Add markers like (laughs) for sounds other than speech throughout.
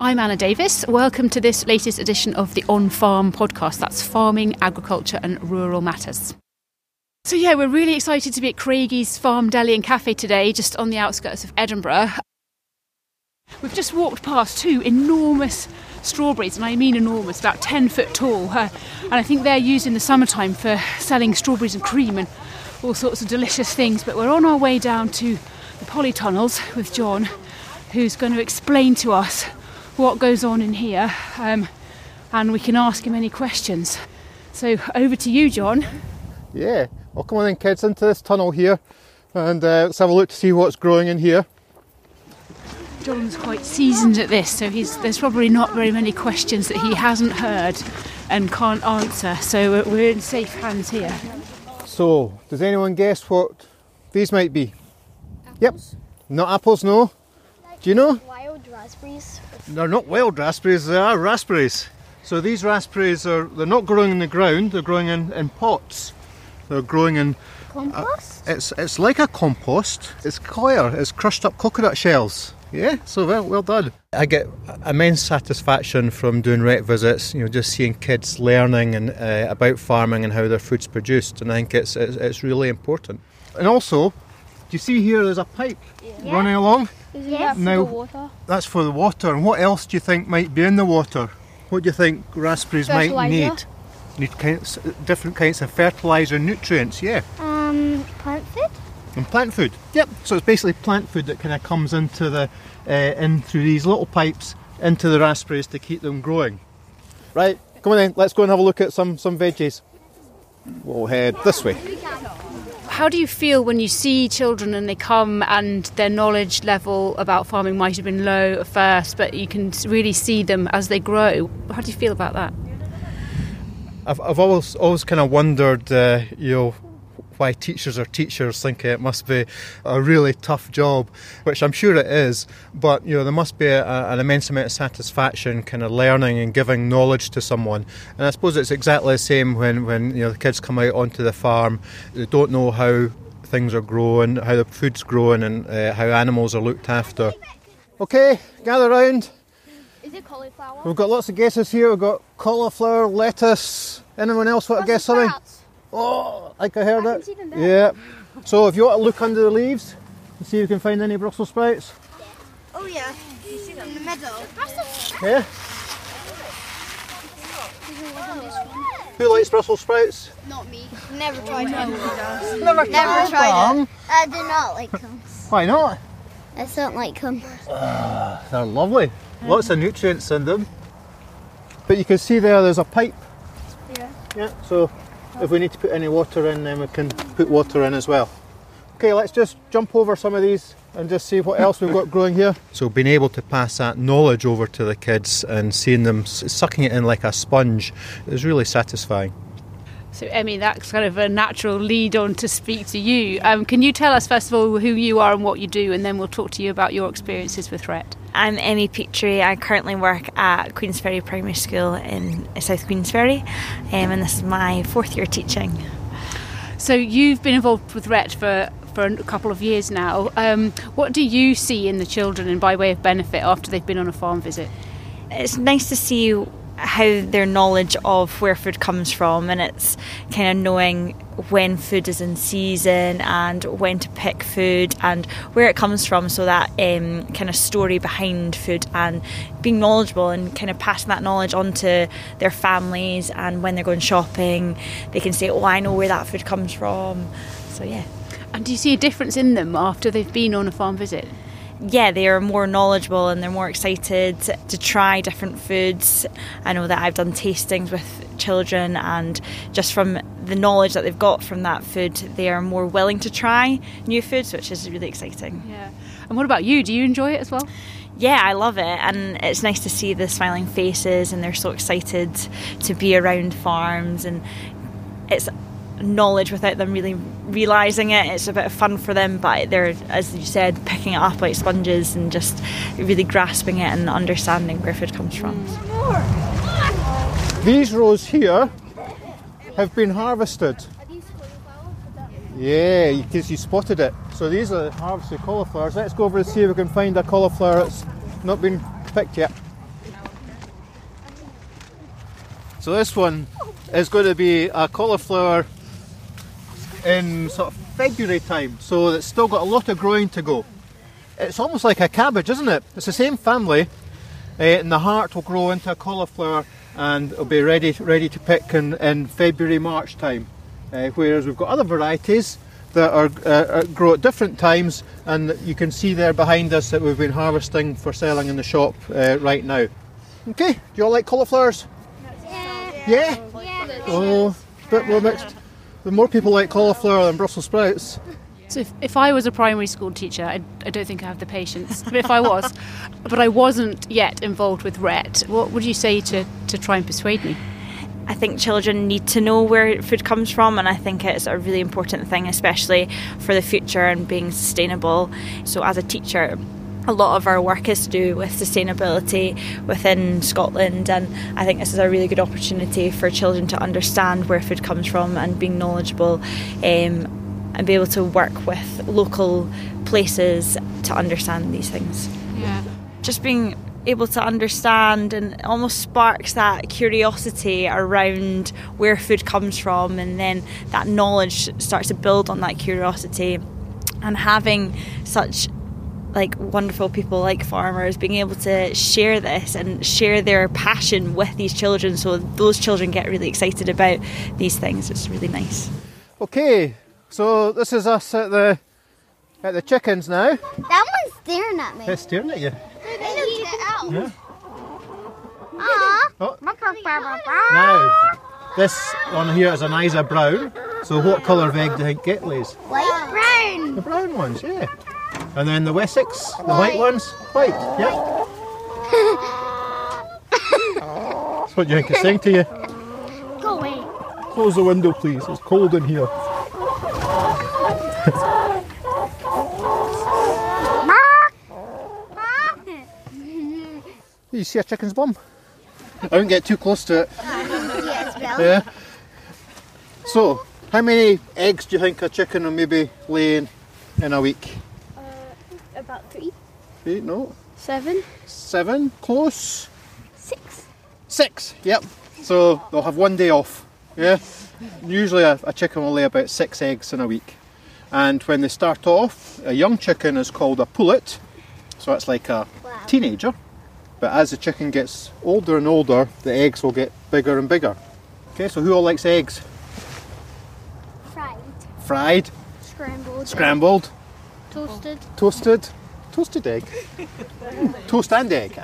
I'm Anna Davis. Welcome to this latest edition of the On Farm podcast. That's farming, agriculture, and rural matters. So, yeah, we're really excited to be at Craigie's Farm Deli and Cafe today, just on the outskirts of Edinburgh. We've just walked past two enormous strawberries, and I mean enormous, about 10 foot tall. Uh, and I think they're used in the summertime for selling strawberries and cream and all sorts of delicious things. But we're on our way down to the polytunnels with John, who's going to explain to us what goes on in here, um, and we can ask him any questions. So over to you, John. Yeah, well, come on then, kids, into this tunnel here, and uh, let's have a look to see what's growing in here. John's quite seasoned at this, so there's probably not very many questions that he hasn't heard and can't answer. So we're in safe hands here. So, does anyone guess what these might be? Apples. Yep. Not apples, no. Like Do you know? Wild raspberries. They're not wild raspberries, they are raspberries. So these raspberries are they're not growing in the ground, they're growing in, in pots. They're growing in compost. Uh, it's it's like a compost. It's coir, it's crushed up coconut shells. Yeah, so well well done. I get immense satisfaction from doing RET visits. You know, just seeing kids learning and uh, about farming and how their food's produced, and I think it's, it's it's really important. And also, do you see here? There's a pipe yeah. running along. Yes. Now, water. that's for the water. And what else do you think might be in the water? What do you think raspberries might need? Need kinds, different kinds of fertiliser nutrients, yeah. Um, plant food? And plant food, yep. So it's basically plant food that kind of comes into the, uh, in through these little pipes into the raspberries to keep them growing. Right, come on then, let's go and have a look at some, some veggies. We'll head this way how do you feel when you see children and they come and their knowledge level about farming might have been low at first, but you can really see them as they grow? How do you feel about that? I've, I've always always kind of wondered, uh, you know, why teachers are teachers think it must be a really tough job, which I'm sure it is. But you know, there must be a, an immense amount of satisfaction, kind of learning and giving knowledge to someone. And I suppose it's exactly the same when when you know the kids come out onto the farm, they don't know how things are growing, how the food's growing, and uh, how animals are looked after. Okay, gather round. Is it cauliflower? We've got lots of guesses here. We've got cauliflower, lettuce. Anyone else want to guess something? Oh, like I heard I it. Yeah. So if you want to look under the leaves and see if you can find any Brussels sprouts. Yeah. Oh yeah, you see them in the middle. Yeah. Who likes Brussels sprouts? Not me. Never tried them. Never, Never tried them. I do not like them. Why not? I don't like them. Uh, they're lovely. Lots of nutrients in them. But you can see there, there's a pipe. Yeah. Yeah. So if we need to put any water in, then we can put water in as well. Okay, let's just jump over some of these and just see what else we've got growing here. So, being able to pass that knowledge over to the kids and seeing them sucking it in like a sponge is really satisfying. So, Emmy, that's kind of a natural lead on to speak to you. Um, can you tell us, first of all, who you are and what you do, and then we'll talk to you about your experiences with RET? I'm Emmy Petrie. I currently work at Queensferry Primary School in South Queensferry, um, and this is my fourth year teaching. So, you've been involved with RET for for a couple of years now. Um, what do you see in the children and by way of benefit after they've been on a farm visit? It's nice to see how their knowledge of where food comes from and it's kind of knowing when food is in season and when to pick food and where it comes from so that um, kind of story behind food and being knowledgeable and kind of passing that knowledge on to their families and when they're going shopping they can say oh I know where that food comes from so yeah And do you see a difference in them after they've been on a farm visit? Yeah, they are more knowledgeable and they're more excited to try different foods. I know that I've done tastings with children, and just from the knowledge that they've got from that food, they are more willing to try new foods, which is really exciting. Yeah. And what about you? Do you enjoy it as well? Yeah, I love it, and it's nice to see the smiling faces, and they're so excited to be around farms, and it's knowledge without them really realizing it. It's a bit of fun for them, but they're, as you said, picking it up like sponges and just really grasping it and understanding where food comes from. These rows here have been harvested. Yeah, because you spotted it. So these are harvested cauliflowers. Let's go over and see if we can find a cauliflower that's not been picked yet. So this one is going to be a cauliflower in sort of February time, so it's still got a lot of growing to go. It's almost like a cabbage, isn't it? It's the same family, uh, and the heart will grow into a cauliflower and it'll be ready ready to pick in, in February March time. Uh, whereas we've got other varieties that are uh, grow at different times, and you can see there behind us that we've been harvesting for selling in the shop uh, right now. Okay, do you all like cauliflowers? Yeah. Yeah. Yeah. Oh, bit more mixed. The more people like cauliflower than Brussels sprouts. So if, if I was a primary school teacher, I, I don't think I have the patience. But if I was, (laughs) but I wasn't yet involved with RET, what would you say to, to try and persuade me? I think children need to know where food comes from, and I think it's a really important thing, especially for the future and being sustainable. So, as a teacher, a lot of our work is to do with sustainability within Scotland, and I think this is a really good opportunity for children to understand where food comes from and being knowledgeable. Um, and be able to work with local places to understand these things. Yeah. Just being able to understand and almost sparks that curiosity around where food comes from and then that knowledge starts to build on that curiosity and having such like wonderful people like farmers being able to share this and share their passion with these children so those children get really excited about these things it's really nice Okay, so this is us at the at the chickens now. That one's staring at me. It's staring at you. They need to get out. Yeah. Aw. Oh, Now. now this one here is an Isa brown. So what colour of egg do you think it lays? White brown. The brown ones, yeah. And then the Wessex, the white ones, white. Yep. That's what think it's saying to you. Go away. Close the window, please. It's cold in here. You see a chicken's bum? I wouldn't get too close to it. Yeah. So, how many eggs do you think a chicken will maybe lay in, in a week? About three. Eight, no. Seven. Seven? Close? Six. Six, yep. So they'll have one day off. Yeah. Usually a, a chicken will lay about six eggs in a week. And when they start off, a young chicken is called a pullet. So it's like a Wow. teenager. But as the chicken gets older and older, the eggs will get bigger and bigger. Okay, so who all likes eggs? Fried. Fried, Scrambled. scrambled, Toasted. toasted, toasted egg. (laughs) Toast and egg.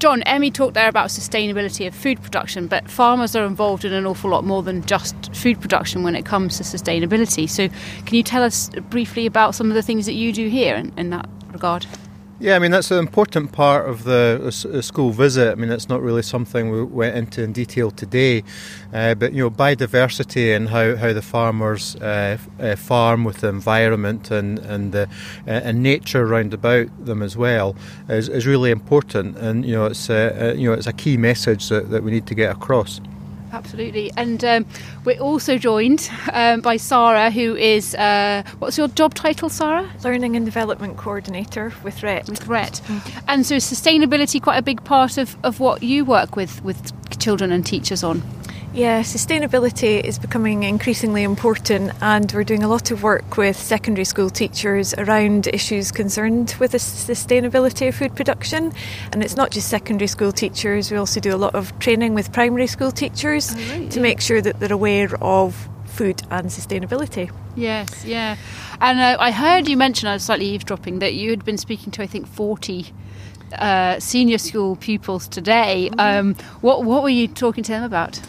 John, Emmy talked there about sustainability of food production, but farmers are involved in an awful lot more than just food production when it comes to sustainability. So, can you tell us briefly about some of the things that you do here in, in that regard? Yeah, I mean that's an important part of the school visit. I mean it's not really something we went into in detail today, uh, but you know biodiversity and how, how the farmers uh, uh, farm with the environment and and the uh, and nature round about them as well is, is really important. And you know it's you know it's a key message that, that we need to get across. Absolutely. And um, we're also joined um, by Sarah, who is, uh, what's your job title, Sarah? Learning and Development Coordinator with RET. With RET. And so, sustainability quite a big part of, of what you work with with children and teachers on? Yeah, sustainability is becoming increasingly important, and we're doing a lot of work with secondary school teachers around issues concerned with the sustainability of food production. And it's not just secondary school teachers, we also do a lot of training with primary school teachers Oh, right, to yeah. make sure that they're aware of food and sustainability. Yes, yeah. And uh, I heard you mention, I was slightly eavesdropping, that you had been speaking to, I think, 40 uh, senior school pupils today. Um, what, what were you talking to them about?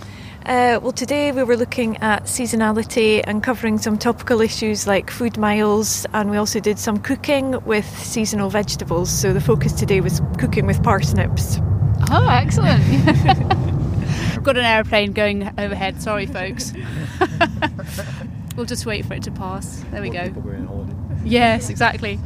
Uh, well, today we were looking at seasonality and covering some topical issues like food miles, and we also did some cooking with seasonal vegetables. So the focus today was cooking with parsnips. Oh, excellent. (laughs) I've got an aeroplane going overhead. Sorry, folks. (laughs) we'll just wait for it to pass. There we go. Yes, exactly.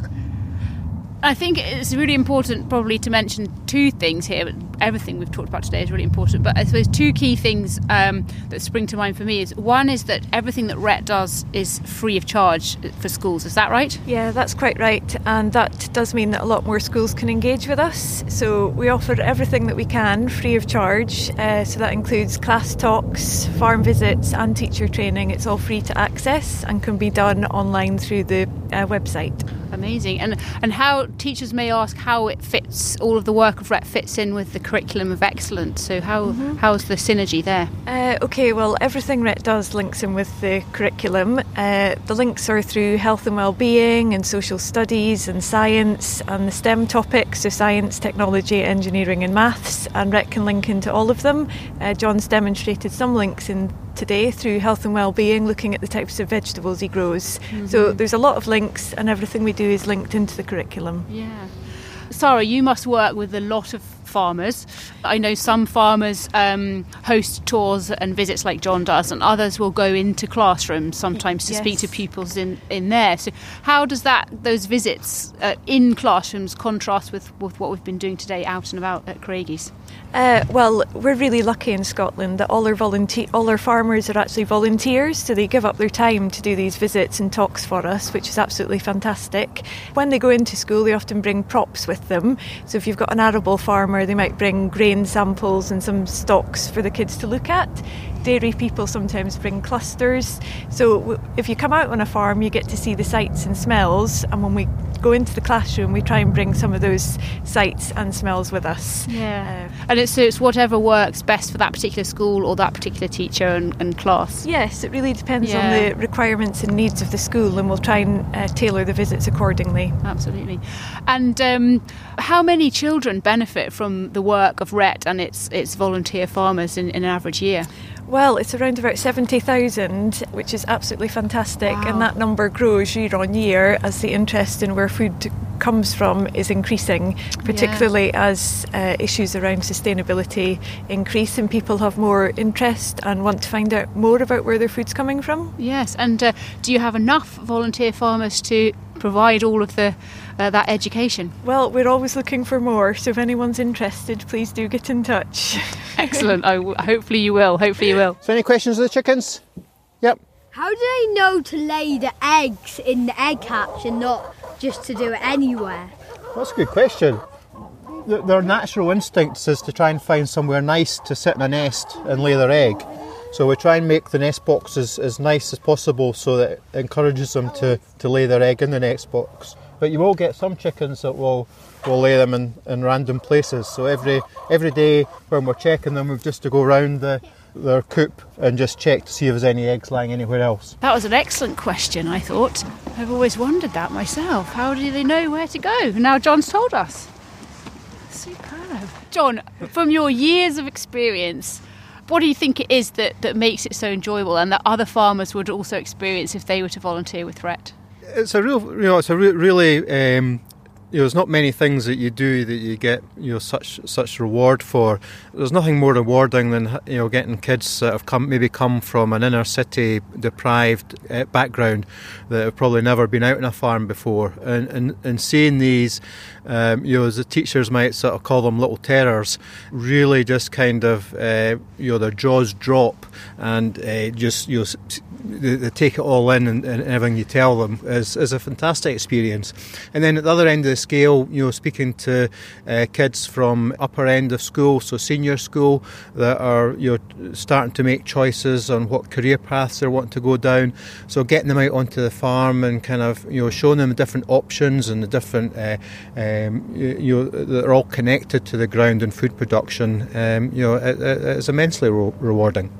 I think it's really important, probably, to mention two things here. Everything we've talked about today is really important, but I suppose two key things um, that spring to mind for me is one is that everything that RET does is free of charge for schools. Is that right? Yeah, that's quite right, and that does mean that a lot more schools can engage with us. So we offer everything that we can free of charge. Uh, so that includes class talks, farm visits, and teacher training. It's all free to access and can be done online through the uh, website. Amazing. And and how teachers may ask how it fits all of the work of RET fits in with the curriculum of excellence. So how how's the synergy there? Uh, okay, well, everything RET does links in with the curriculum. Uh, the links are through health and well-being and social studies and science and the STEM topics, so science, technology, engineering and maths, and RET can link into all of them. Uh, John's demonstrated some links in today through health and well-being, looking at the types of vegetables he grows. So there's a lot of links and everything we do is linked into the curriculum. Yeah. Sarah, you must work with a lot of farmers. I know some farmers um, host tours and visits like John does, and others will go into classrooms sometimes to speak to pupils in, in there. So, how does that those visits uh, in classrooms contrast with, with what we've been doing today out and about at Craigie's? Uh, well, we're really lucky in Scotland that all our volunteer, all our farmers are actually volunteers, so they give up their time to do these visits and talks for us, which is absolutely fantastic. When they go into school, they often bring props with them. So if you've got an arable farmer, they might bring grain samples and some stocks for the kids to look at. Dairy people sometimes bring clusters. So if you come out on a farm, you get to see the sights and smells, and when we go into the classroom, we try and bring some of those sights and smells with us. Yeah. Uh, and it's, so it's whatever works best for that particular school or that particular teacher and, and class. Yes, it really depends Yeah. on the requirements and needs of the school, and we'll try and uh, tailor the visits accordingly. Absolutely. And um, how many children benefit from the work of RET and its its volunteer farmers in, in an average year? Well, it's around about 70,000, which is absolutely fantastic, Wow. and that number grows year on year as the interest in where food comes from is increasing, particularly as uh, issues around sustainability increase and people have more interest and want to find out more about where their food's coming from. Yes. And uh, do you have enough volunteer farmers to provide all of the uh, that education? Well, we're always looking for more, so if anyone's interested, please do get in touch. (laughs) Excellent. I w- hopefully you will. Hopefully you will. So, any questions of the chickens? Yep. How do they know to lay the eggs in the egg hatch and not just to do it anywhere? That's a good question. Th- Their natural instincts is to try and find somewhere nice to sit in a nest and lay their egg. So we try and make the nest box as, as nice as possible so that it encourages them to, to lay their egg in the nest box. But you will get some chickens that will, will lay them in, in random places. So every every day when we're checking them, we've just to go round the, their coop and just check to see if there's any eggs lying anywhere else. That was an excellent question, I thought. I've always wondered that myself. How do they know where to go? Now John's told us. Superb. John, from your years of experience, what do you think it is that, that makes it so enjoyable and that other farmers would also experience if they were to volunteer with RET? It's a real, you know, it's a re- really, um, you know, there's not many things that you do that you get, you know, such such reward for. There's nothing more rewarding than you know getting kids that have come maybe come from an inner city deprived uh, background that have probably never been out on a farm before, and and, and seeing these, um, you know, as the teachers might sort of call them little terrors, really just kind of, uh, you know, their jaws drop and uh, just you know. They, they take it all in and, and, everything you tell them is, is a fantastic experience. And then at the other end of the scale, you know, speaking to uh, kids from upper end of school, so senior school, that are you know starting to make choices on what career paths they want to go down. So getting them out onto the farm and kind of you know showing them the different options and the different uh, um, you, know that are all connected to the ground and food production. Um, you know, it, it's immensely re- rewarding.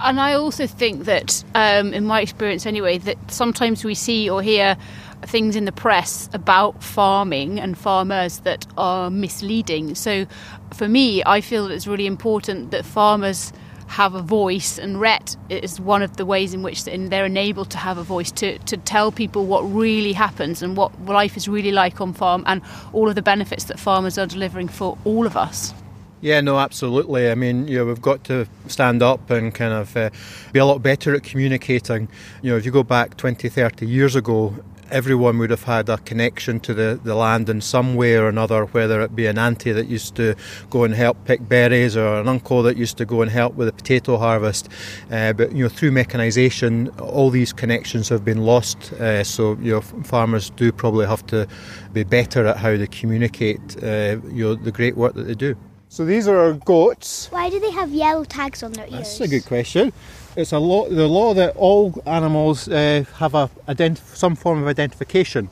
And I also think that, um, in my experience anyway, that sometimes we see or hear things in the press about farming and farmers that are misleading. So, for me, I feel it's really important that farmers have a voice, and RET is one of the ways in which they're enabled to have a voice to, to tell people what really happens and what life is really like on farm and all of the benefits that farmers are delivering for all of us. Yeah, no, absolutely. I mean, you know, we've got to stand up and kind of uh, be a lot better at communicating. You know, if you go back 20, 30 years ago, everyone would have had a connection to the, the land in some way or another, whether it be an auntie that used to go and help pick berries or an uncle that used to go and help with the potato harvest. Uh, but you know, through mechanisation, all these connections have been lost. Uh, so you know, farmers do probably have to be better at how they communicate. Uh, you know, the great work that they do. So these are our goats. Why do they have yellow tags on their ears? That's a good question. It's a law, the law that all animals uh, have a identi- some form of identification.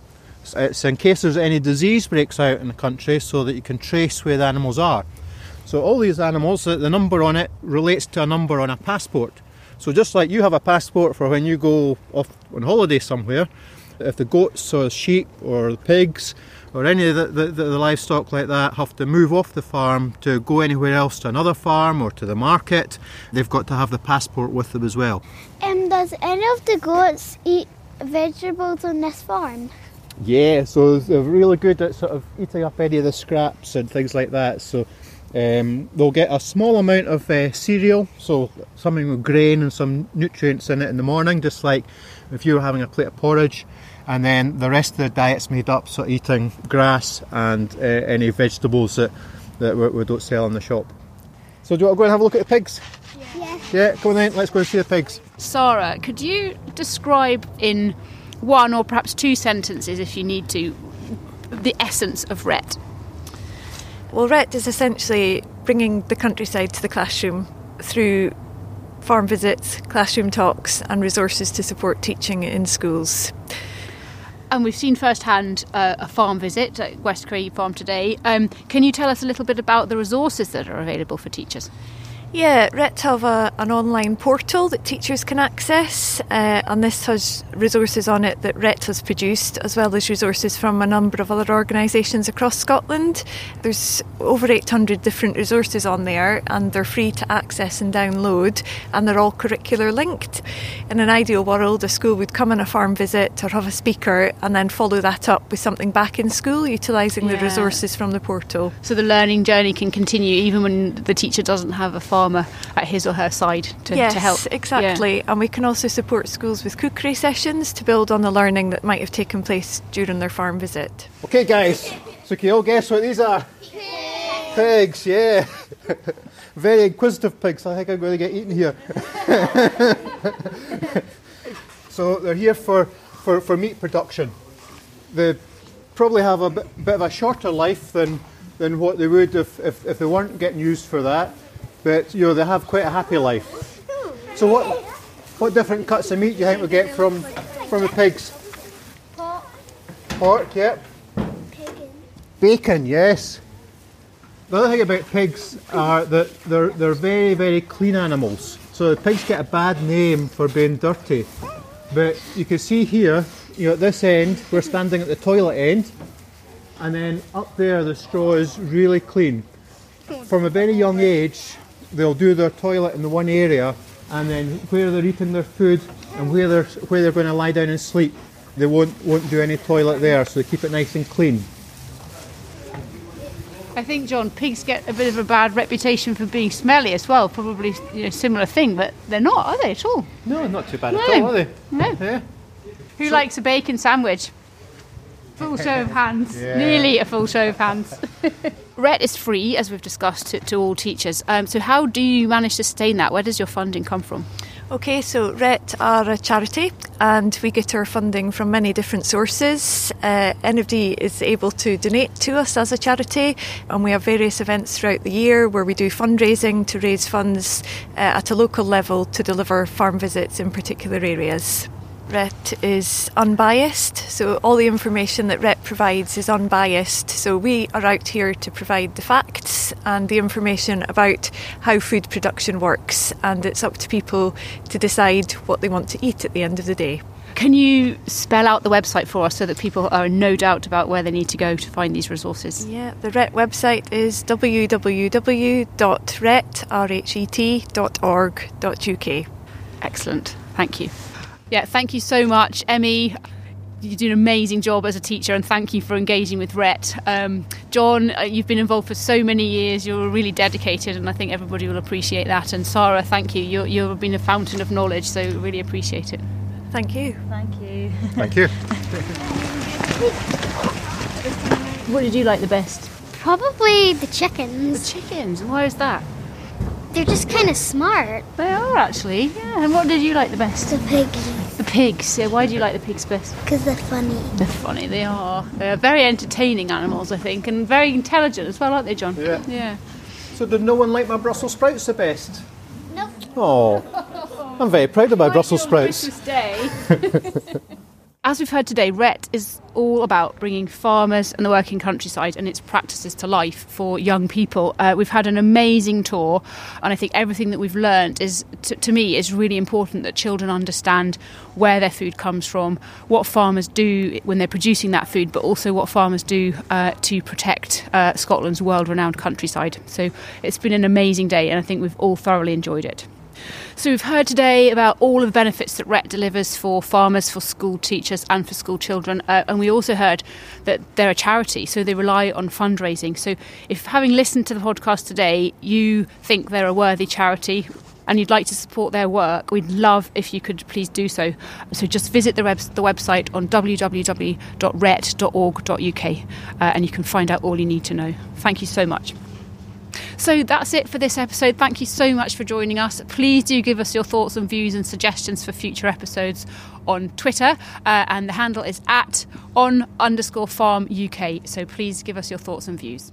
It's in case there's any disease breaks out in the country, so that you can trace where the animals are. So all these animals, the number on it relates to a number on a passport. So just like you have a passport for when you go off on holiday somewhere, if the goats or sheep or the pigs or any of the, the, the, livestock like that have to move off the farm to go anywhere else to another farm or to the market, they've got to have the passport with them as well. And does any of the goats eat vegetables on this farm? Yeah, so they're really good at sort of eating up any of the scraps and things like that. So um, they'll get a small amount of uh, cereal, so something with grain and some nutrients in it in the morning, just like if you were having a plate of porridge and then the rest of the diet's made up so eating grass and uh, any vegetables that, that we, we, don't sell in the shop. So do you want to go and have a look at the pigs? Yeah. Yeah, come on then, let's go and see the pigs. Sarah, could you describe in one or perhaps two sentences, if you need to, the essence of RET? Well, RET is essentially bringing the countryside to the classroom through farm visits, classroom talks, and resources to support teaching in schools and we've seen firsthand uh, a farm visit at West Craigie Farm today. Um, can you tell us a little bit about the resources that are available for teachers? Yeah, RET have a, an online portal that teachers can access, uh, and this has resources on it that RET has produced, as well as resources from a number of other organisations across Scotland. There's over 800 different resources on there, and they're free to access and download, and they're all curricular linked. In an ideal world, a school would come on a farm visit or have a speaker, and then follow that up with something back in school, utilising yeah. the resources from the portal. So the learning journey can continue even when the teacher doesn't have a farm farmer at his or her side to, yes, to help. exactly. Yeah. And we can also support schools with cookery sessions to build on the learning that might have taken place during their farm visit. Okay, guys, so can you all guess what these are? Pigs, pigs yeah. (laughs) Very inquisitive pigs. I think I'm going to get eaten here. (laughs) so they're here for, for, for meat production. They probably have a bit, bit of a shorter life than, than what they would if, if, if they weren't getting used for that but you know they have quite a happy life. So what what different cuts of meat do you think we get from from the pigs? Pork. Pork, yep. Bacon. Bacon, yes. The other thing about pigs are that they're they're very very clean animals. So the pigs get a bad name for being dirty, but you can see here, you know, at this end we're standing at the toilet end, and then up there the straw is really clean. From a very young age, they'll do their toilet in the one area and then where they're eating their food and where they're where they're going to lie down and sleep, they won't won't do any toilet there, so they keep it nice and clean. I think John pigs get a bit of a bad reputation for being smelly as well. Probably you know, similar thing, but they're not, are they at all? No, not too bad no. at all, are they? No. Yeah. Who so, likes a bacon sandwich? Full show of hands. Yeah. Nearly a full show of hands. (laughs) RET is free, as we've discussed, to, to all teachers. Um, so, how do you manage to sustain that? Where does your funding come from? Okay, so RET are a charity and we get our funding from many different sources. Uh, anybody is able to donate to us as a charity, and we have various events throughout the year where we do fundraising to raise funds uh, at a local level to deliver farm visits in particular areas. RET is unbiased, so all the information that RET provides is unbiased. So we are out here to provide the facts and the information about how food production works, and it's up to people to decide what they want to eat at the end of the day. Can you spell out the website for us so that people are in no doubt about where they need to go to find these resources? Yeah, the RET website is www.ret.org.uk. Excellent. Thank you. Yeah, thank you so much, Emmy. You do an amazing job as a teacher, and thank you for engaging with RET. Um, John, uh, you've been involved for so many years. You're really dedicated, and I think everybody will appreciate that. And Sarah, thank you. You're, you've been a fountain of knowledge, so really appreciate it. Thank you. Thank you. Thank you. (laughs) What did you like the best? Probably the chickens. The chickens. Why is that? They're just kind of smart. They are actually. Yeah. And what did you like the best? The pigs. The pigs. Yeah. Why do you like the pigs best? because they're funny. They're funny. They are. They're very entertaining animals, I think, and very intelligent as well, aren't they, John? Yeah. Yeah. So did no one like my Brussels sprouts the best? No. Oh, I'm very proud of my Brussels sprouts. Day. (laughs) As we've heard today, RET is all about bringing farmers and the working countryside and its practices to life for young people. Uh, we've had an amazing tour, and I think everything that we've learned is, to, to me, is really important that children understand where their food comes from, what farmers do when they're producing that food, but also what farmers do uh, to protect uh, Scotland's world-renowned countryside. So it's been an amazing day, and I think we've all thoroughly enjoyed it. So we've heard today about all of the benefits that RET delivers for farmers, for school teachers, and for school children. Uh, and we also heard that they're a charity, so they rely on fundraising. So if having listened to the podcast today, you think they're a worthy charity. And you'd like to support their work, we'd love if you could please do so. So just visit the, web- the website on www.ret.org.uk uh, and you can find out all you need to know. Thank you so much. So that's it for this episode. Thank you so much for joining us. Please do give us your thoughts and views and suggestions for future episodes on Twitter, uh, and the handle is at on underscore farm UK. So please give us your thoughts and views.